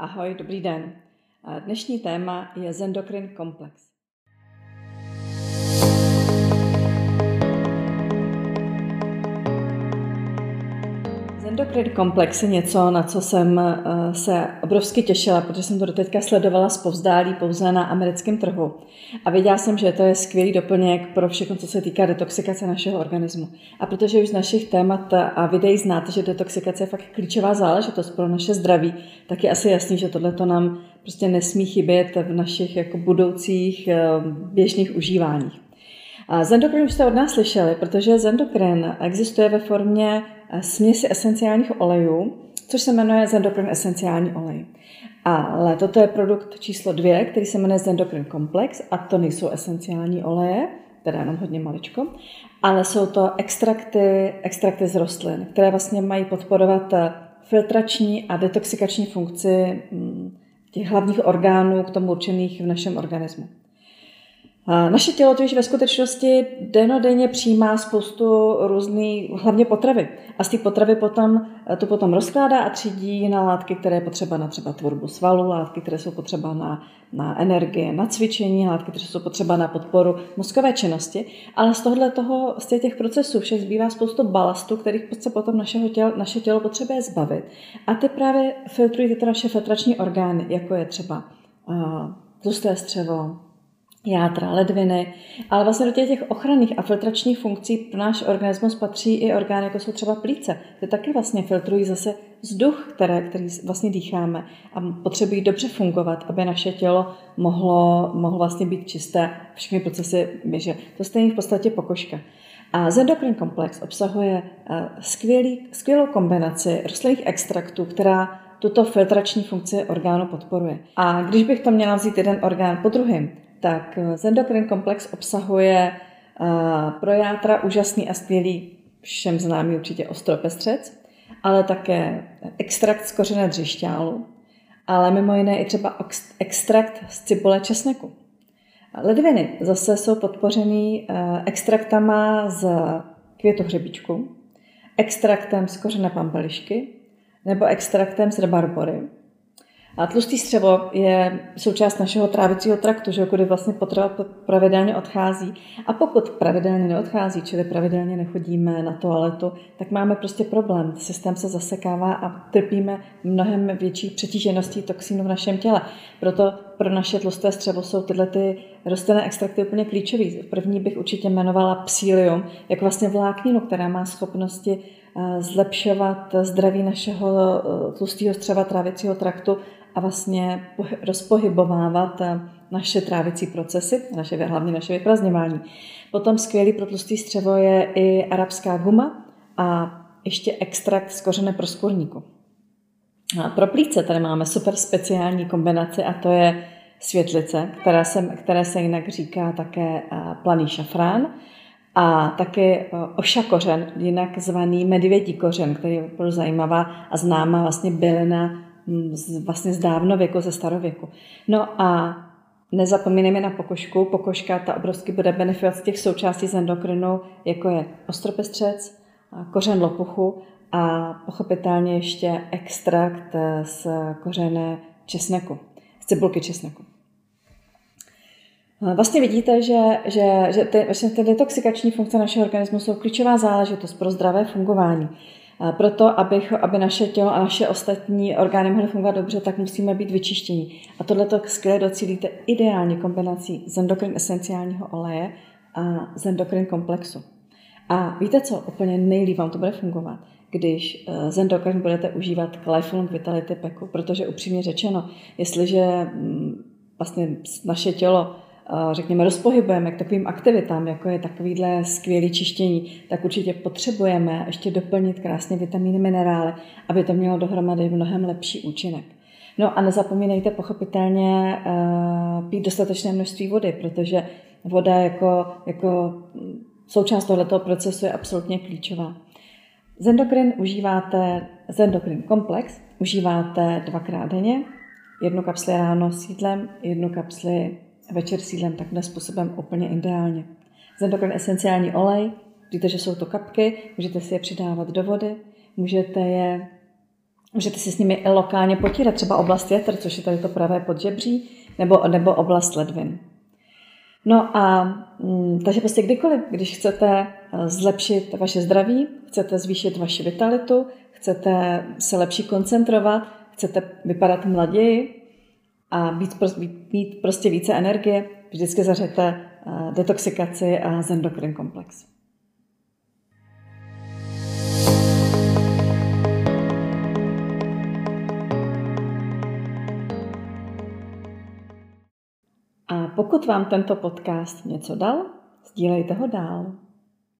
Ahoj, dobrý den. Dnešní téma je zendokrin komplex. Endokrin komplex je něco, na co jsem eh, se obrovsky těšila, protože jsem to doteďka sledovala z povzdálí pouze na americkém trhu. A věděla jsem, že to je skvělý doplněk pro všechno, co se týká detoxikace našeho organismu. A protože už z našich témat a videí znáte, že detoxikace je fakt klíčová záležitost pro naše zdraví, tak je asi jasný, že tohle to nám prostě nesmí chybět v našich jako budoucích eh, běžných užíváních. Zendokrin už jste od nás slyšeli, protože zendokrin existuje ve formě eh, směsi esenciálních olejů, což se jmenuje zendokrin esenciální olej. Ale toto je produkt číslo dvě, který se jmenuje Zendokrin Komplex a to nejsou esenciální oleje, teda jenom hodně maličko, ale jsou to extrakty, extrakty z rostlin, které vlastně mají podporovat eh, filtrační a detoxikační funkci mm, těch hlavních orgánů k tomu určených v našem organismu. Naše tělo totiž ve skutečnosti denodenně přijímá spoustu různých, hlavně potravy. A z té potravy potom, to potom rozkládá a třídí na látky, které je potřeba na třeba tvorbu svalu, látky, které jsou potřeba na, na energie, na cvičení, látky, které jsou potřeba na podporu mozkové činnosti. Ale z tohohle toho, z těch procesů všech zbývá spoustu balastu, kterých se potom našeho tělo, naše tělo potřebuje zbavit. A ty právě filtrují tyto naše filtrační orgány, jako je třeba uh, tlusté střevo, játra, ledviny, ale vlastně do těch, těch ochranných a filtračních funkcí pro náš organismus patří i orgány, jako jsou třeba plíce. Ty taky vlastně filtrují zase vzduch, které, který vlastně dýcháme a potřebují dobře fungovat, aby naše tělo mohlo, mohlo vlastně být čisté, všechny procesy běžet. To stejně v podstatě pokožka. A zendokrin komplex obsahuje eh, skvělý, skvělou kombinaci rostlinných extraktů, která tuto filtrační funkci orgánu podporuje. A když bych to měla vzít jeden orgán po druhém, tak eh, Zendokrin komplex obsahuje uh, pro játra úžasný a skvělý, všem známý určitě ostropestřec, ale také extrakt z kořené dřišťálu, ale mimo jiné i třeba extrakt z cibule česneku. Ledviny zase jsou podpořený uh, extraktama z květu hřebičku, extraktem z kořené pampelišky nebo extraktem z rebarbory a tlustý střevo je součást našeho trávicího traktu, že kudy vlastně potrava pravidelně odchází. A pokud pravidelně neodchází, čili pravidelně nechodíme na toaletu, tak máme prostě problém. Systém se zasekává a trpíme mnohem větší přetížeností toxínů v našem těle. Proto pro naše tlusté střevo jsou tyhle ty rostlinné extrakty úplně klíčový. První bych určitě jmenovala psílium, jako vlastně vlákninu, která má schopnosti eh, zlepšovat zdraví našeho eh, tlustého střeva trávicího traktu a vlastně rozpohybovávat eh, naše trávicí procesy, naše, hlavně naše vyprazňování. Potom skvělý pro tlustý střevo je i arabská guma a ještě extrakt z kořene proskурníku. A pro plíce tady máme super speciální kombinaci a to je světlice, která se, které se jinak říká také eh, planý šafrán a také eh, oša kořen, jinak zvaný medvědí kořen, který je opravdu zajímavá a známá vlastně bylina z, vlastně z dávnověku, ze starověku. No a nezapomínejme na pokožku. Pokožka ta obrovsky bude benefit z těch součástí z endokrinu, jako je ostropestřec, kořen lopuchu a pochopitelně ještě extrakt z kořené česneku, z cibulky česneku. Vlastně vidíte, že, že, že ty, vlastně ty detoxikační funkce našeho organismu jsou klíčová záležitost pro zdravé fungování. Proto, aby, aby naše tělo a naše ostatní orgány mohly fungovat dobře, tak musíme být vyčištění. A tohleto skvěle docílíte ideální kombinací zendokrin esenciálního oleje a zendokrin komplexu. A víte co? Úplně nejlíp vám to bude fungovat, když eh, zendokrin budete užívat k Lifelong Vitality Packu, protože upřímně řečeno, jestliže mm, vlastně naše tělo řekněme, rozpohybujeme k takovým aktivitám, jako je takovýhle skvělý čištění, tak určitě potřebujeme ještě doplnit krásně vitamíny, minerály, aby to mělo dohromady mnohem lepší účinek. No a nezapomínejte pochopitelně uh, pít dostatečné množství vody, protože voda jako, jako součást tohoto procesu je absolutně klíčová. Zendokrin užíváte, zendokrin komplex užíváte dvakrát denně, jednu kapsli ráno s jídlem, jednu kapsli večer s jídlem takhle způsobem úplně ideálně. Zendokrin esenciální olej, víte, že jsou to kapky, můžete si je přidávat do vody, můžete je Můžete si s nimi lokálně potírat, třeba oblast větr, což je tady to pravé podžebří, nebo, nebo oblast ledvin. No a mm, takže prostě kdykoliv, když chcete eh, zlepšit vaše zdraví, chcete zvýšit vaši vitalitu, chcete se lepší koncentrovat, chcete vypadat mlaději a být, mít prostě více energie, vždycky zařete eh, detoxikaci a zendokrin komplex. A pokud vám tento podcast něco dal, sdílejte ho dál.